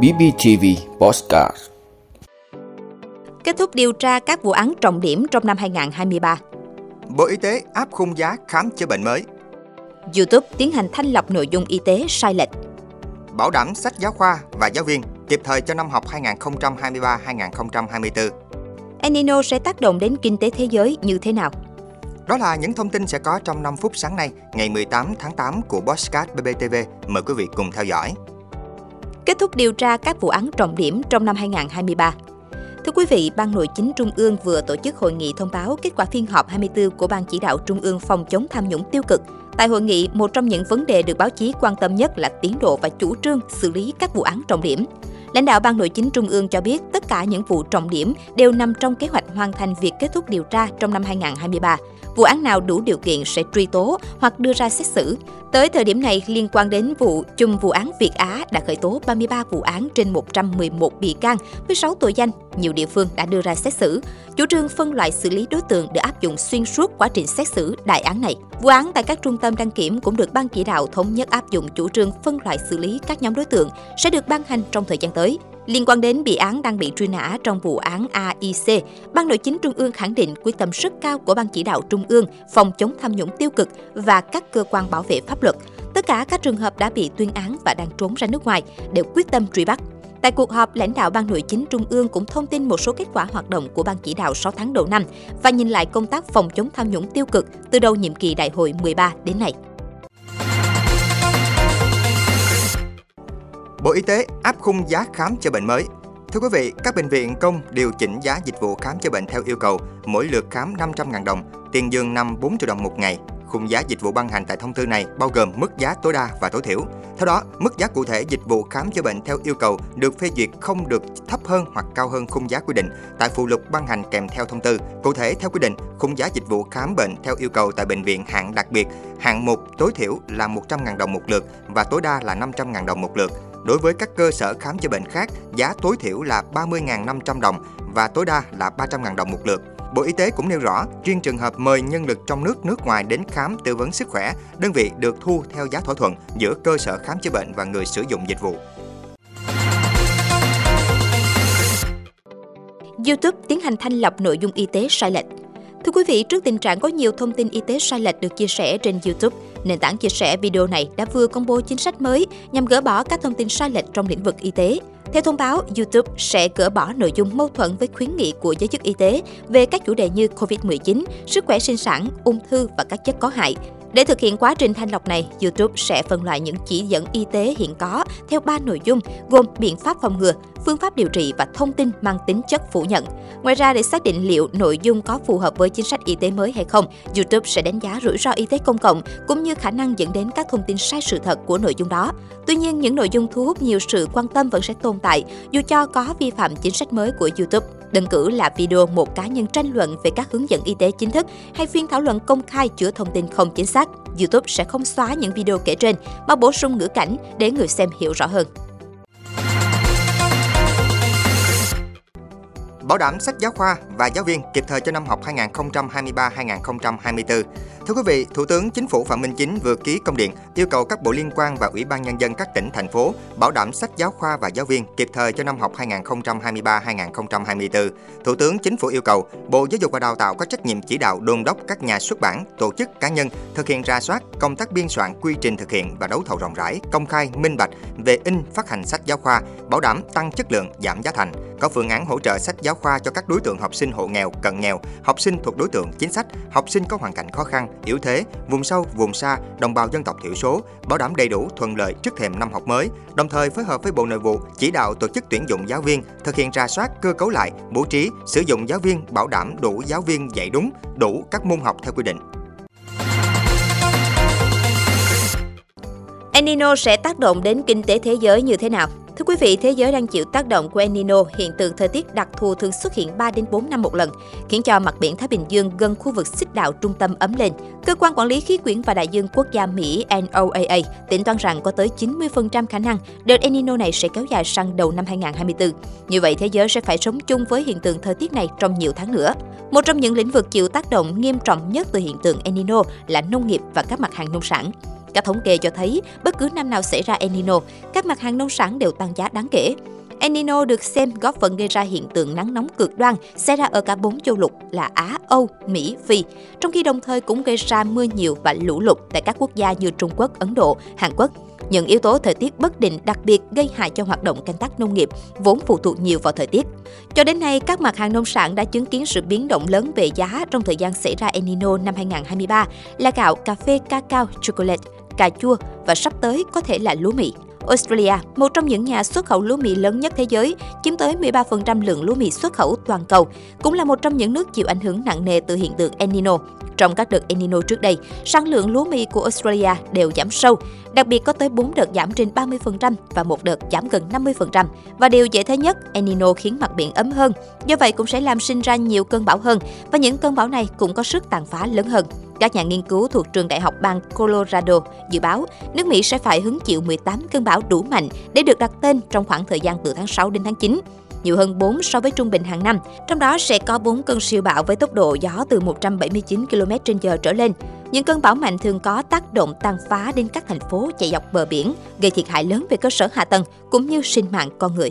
BBTV Postcard Kết thúc điều tra các vụ án trọng điểm trong năm 2023. Bộ Y tế áp khung giá khám chữa bệnh mới. YouTube tiến hành thanh lọc nội dung y tế sai lệch. Bảo đảm sách giáo khoa và giáo viên kịp thời cho năm học 2023-2024. El Nino sẽ tác động đến kinh tế thế giới như thế nào? Đó là những thông tin sẽ có trong 5 phút sáng nay, ngày 18 tháng 8 của Bosscat BBTV. Mời quý vị cùng theo dõi. Kết thúc điều tra các vụ án trọng điểm trong năm 2023. Thưa quý vị, Ban Nội chính Trung ương vừa tổ chức hội nghị thông báo kết quả phiên họp 24 của Ban chỉ đạo Trung ương phòng chống tham nhũng tiêu cực. Tại hội nghị, một trong những vấn đề được báo chí quan tâm nhất là tiến độ và chủ trương xử lý các vụ án trọng điểm. Lãnh đạo Ban Nội chính Trung ương cho biết tất tất cả những vụ trọng điểm đều nằm trong kế hoạch hoàn thành việc kết thúc điều tra trong năm 2023. Vụ án nào đủ điều kiện sẽ truy tố hoặc đưa ra xét xử. Tới thời điểm này, liên quan đến vụ chung vụ án Việt Á đã khởi tố 33 vụ án trên 111 bị can với 6 tội danh, nhiều địa phương đã đưa ra xét xử. Chủ trương phân loại xử lý đối tượng được áp dụng xuyên suốt quá trình xét xử đại án này. Vụ án tại các trung tâm đăng kiểm cũng được ban chỉ đạo thống nhất áp dụng chủ trương phân loại xử lý các nhóm đối tượng sẽ được ban hành trong thời gian tới. Liên quan đến bị án đang bị truy nã trong vụ án AIC, Ban Nội chính Trung ương khẳng định quyết tâm rất cao của Ban chỉ đạo Trung ương phòng chống tham nhũng tiêu cực và các cơ quan bảo vệ pháp luật. Tất cả các trường hợp đã bị tuyên án và đang trốn ra nước ngoài đều quyết tâm truy bắt. Tại cuộc họp, lãnh đạo Ban Nội chính Trung ương cũng thông tin một số kết quả hoạt động của Ban chỉ đạo 6 tháng đầu năm và nhìn lại công tác phòng chống tham nhũng tiêu cực từ đầu nhiệm kỳ đại hội 13 đến nay. Bộ Y tế áp khung giá khám chữa bệnh mới. Thưa quý vị, các bệnh viện công điều chỉnh giá dịch vụ khám chữa bệnh theo yêu cầu, mỗi lượt khám 500.000 đồng, tiền dương 5 4 triệu đồng một ngày. Khung giá dịch vụ ban hành tại thông tư này bao gồm mức giá tối đa và tối thiểu. Theo đó, mức giá cụ thể dịch vụ khám chữa bệnh theo yêu cầu được phê duyệt không được thấp hơn hoặc cao hơn khung giá quy định tại phụ lục ban hành kèm theo thông tư. Cụ thể theo quy định, khung giá dịch vụ khám bệnh theo yêu cầu tại bệnh viện hạng đặc biệt, hạng 1 tối thiểu là 100.000 đồng một lượt và tối đa là 500.000 đồng một lượt. Đối với các cơ sở khám chữa bệnh khác, giá tối thiểu là 30.500 đồng và tối đa là 300.000 đồng một lượt. Bộ Y tế cũng nêu rõ, riêng trường hợp mời nhân lực trong nước, nước ngoài đến khám tư vấn sức khỏe, đơn vị được thu theo giá thỏa thuận giữa cơ sở khám chữa bệnh và người sử dụng dịch vụ. YouTube tiến hành thanh lọc nội dung y tế sai lệch. Thưa quý vị, trước tình trạng có nhiều thông tin y tế sai lệch được chia sẻ trên YouTube, nền tảng chia sẻ video này đã vừa công bố chính sách mới nhằm gỡ bỏ các thông tin sai lệch trong lĩnh vực y tế. Theo thông báo, YouTube sẽ gỡ bỏ nội dung mâu thuẫn với khuyến nghị của giới chức y tế về các chủ đề như COVID-19, sức khỏe sinh sản, ung thư và các chất có hại. Để thực hiện quá trình thanh lọc này, YouTube sẽ phân loại những chỉ dẫn y tế hiện có theo 3 nội dung gồm biện pháp phòng ngừa, phương pháp điều trị và thông tin mang tính chất phủ nhận. Ngoài ra, để xác định liệu nội dung có phù hợp với chính sách y tế mới hay không, YouTube sẽ đánh giá rủi ro y tế công cộng cũng như khả năng dẫn đến các thông tin sai sự thật của nội dung đó. Tuy nhiên, những nội dung thu hút nhiều sự quan tâm vẫn sẽ tồn tại dù cho có vi phạm chính sách mới của YouTube. Đơn cử là video một cá nhân tranh luận về các hướng dẫn y tế chính thức hay phiên thảo luận công khai chứa thông tin không chính xác. YouTube sẽ không xóa những video kể trên, mà bổ sung ngữ cảnh để người xem hiểu rõ hơn. Bảo đảm sách giáo khoa và giáo viên kịp thời cho năm học 2023-2024. Thưa quý vị, Thủ tướng Chính phủ Phạm Minh Chính vừa ký công điện yêu cầu các bộ liên quan và Ủy ban Nhân dân các tỉnh, thành phố bảo đảm sách giáo khoa và giáo viên kịp thời cho năm học 2023-2024. Thủ tướng Chính phủ yêu cầu Bộ Giáo dục và Đào tạo có trách nhiệm chỉ đạo đôn đốc các nhà xuất bản, tổ chức cá nhân thực hiện ra soát công tác biên soạn quy trình thực hiện và đấu thầu rộng rãi, công khai, minh bạch về in phát hành sách giáo khoa, bảo đảm tăng chất lượng, giảm giá thành, có phương án hỗ trợ sách giáo khoa cho các đối tượng học sinh hộ nghèo, cận nghèo, học sinh thuộc đối tượng chính sách, học sinh có hoàn cảnh khó khăn, yếu thế, vùng sâu, vùng xa, đồng bào dân tộc thiểu số, bảo đảm đầy đủ thuận lợi trước thềm năm học mới, đồng thời phối hợp với Bộ Nội vụ chỉ đạo tổ chức tuyển dụng giáo viên, thực hiện ra soát cơ cấu lại, bố trí, sử dụng giáo viên bảo đảm đủ giáo viên dạy đúng, đủ các môn học theo quy định. El Nino sẽ tác động đến kinh tế thế giới như thế nào? Thưa quý vị, thế giới đang chịu tác động của El Nino, hiện tượng thời tiết đặc thù thường xuất hiện 3 đến 4 năm một lần, khiến cho mặt biển Thái Bình Dương gần khu vực xích đạo trung tâm ấm lên. Cơ quan quản lý khí quyển và đại dương quốc gia Mỹ NOAA tính toán rằng có tới 90% khả năng đợt El Nino này sẽ kéo dài sang đầu năm 2024. Như vậy, thế giới sẽ phải sống chung với hiện tượng thời tiết này trong nhiều tháng nữa. Một trong những lĩnh vực chịu tác động nghiêm trọng nhất từ hiện tượng El Nino là nông nghiệp và các mặt hàng nông sản. Các thống kê cho thấy, bất cứ năm nào xảy ra El Nino, các mặt hàng nông sản đều tăng giá đáng kể. El Nino được xem góp phần gây ra hiện tượng nắng nóng cực đoan xảy ra ở cả bốn châu lục là Á, Âu, Mỹ, Phi, trong khi đồng thời cũng gây ra mưa nhiều và lũ lụt tại các quốc gia như Trung Quốc, Ấn Độ, Hàn Quốc. Những yếu tố thời tiết bất định đặc biệt gây hại cho hoạt động canh tác nông nghiệp, vốn phụ thuộc nhiều vào thời tiết. Cho đến nay, các mặt hàng nông sản đã chứng kiến sự biến động lớn về giá trong thời gian xảy ra El Nino năm 2023 là gạo, cà phê, cacao, chocolate, cà chua và sắp tới có thể là lúa mì. Australia, một trong những nhà xuất khẩu lúa mì lớn nhất thế giới, chiếm tới 13% lượng lúa mì xuất khẩu toàn cầu, cũng là một trong những nước chịu ảnh hưởng nặng nề từ hiện tượng El Nino. Trong các đợt El Nino trước đây, sản lượng lúa mì của Australia đều giảm sâu, đặc biệt có tới 4 đợt giảm trên 30% và một đợt giảm gần 50%. Và điều dễ thấy nhất, El Nino khiến mặt biển ấm hơn, do vậy cũng sẽ làm sinh ra nhiều cơn bão hơn và những cơn bão này cũng có sức tàn phá lớn hơn. Các nhà nghiên cứu thuộc trường đại học bang Colorado dự báo nước Mỹ sẽ phải hứng chịu 18 cơn bão đủ mạnh để được đặt tên trong khoảng thời gian từ tháng 6 đến tháng 9 nhiều hơn 4 so với trung bình hàng năm. Trong đó sẽ có 4 cơn siêu bão với tốc độ gió từ 179 km/h trở lên. Những cơn bão mạnh thường có tác động tàn phá đến các thành phố chạy dọc bờ biển, gây thiệt hại lớn về cơ sở hạ tầng cũng như sinh mạng con người.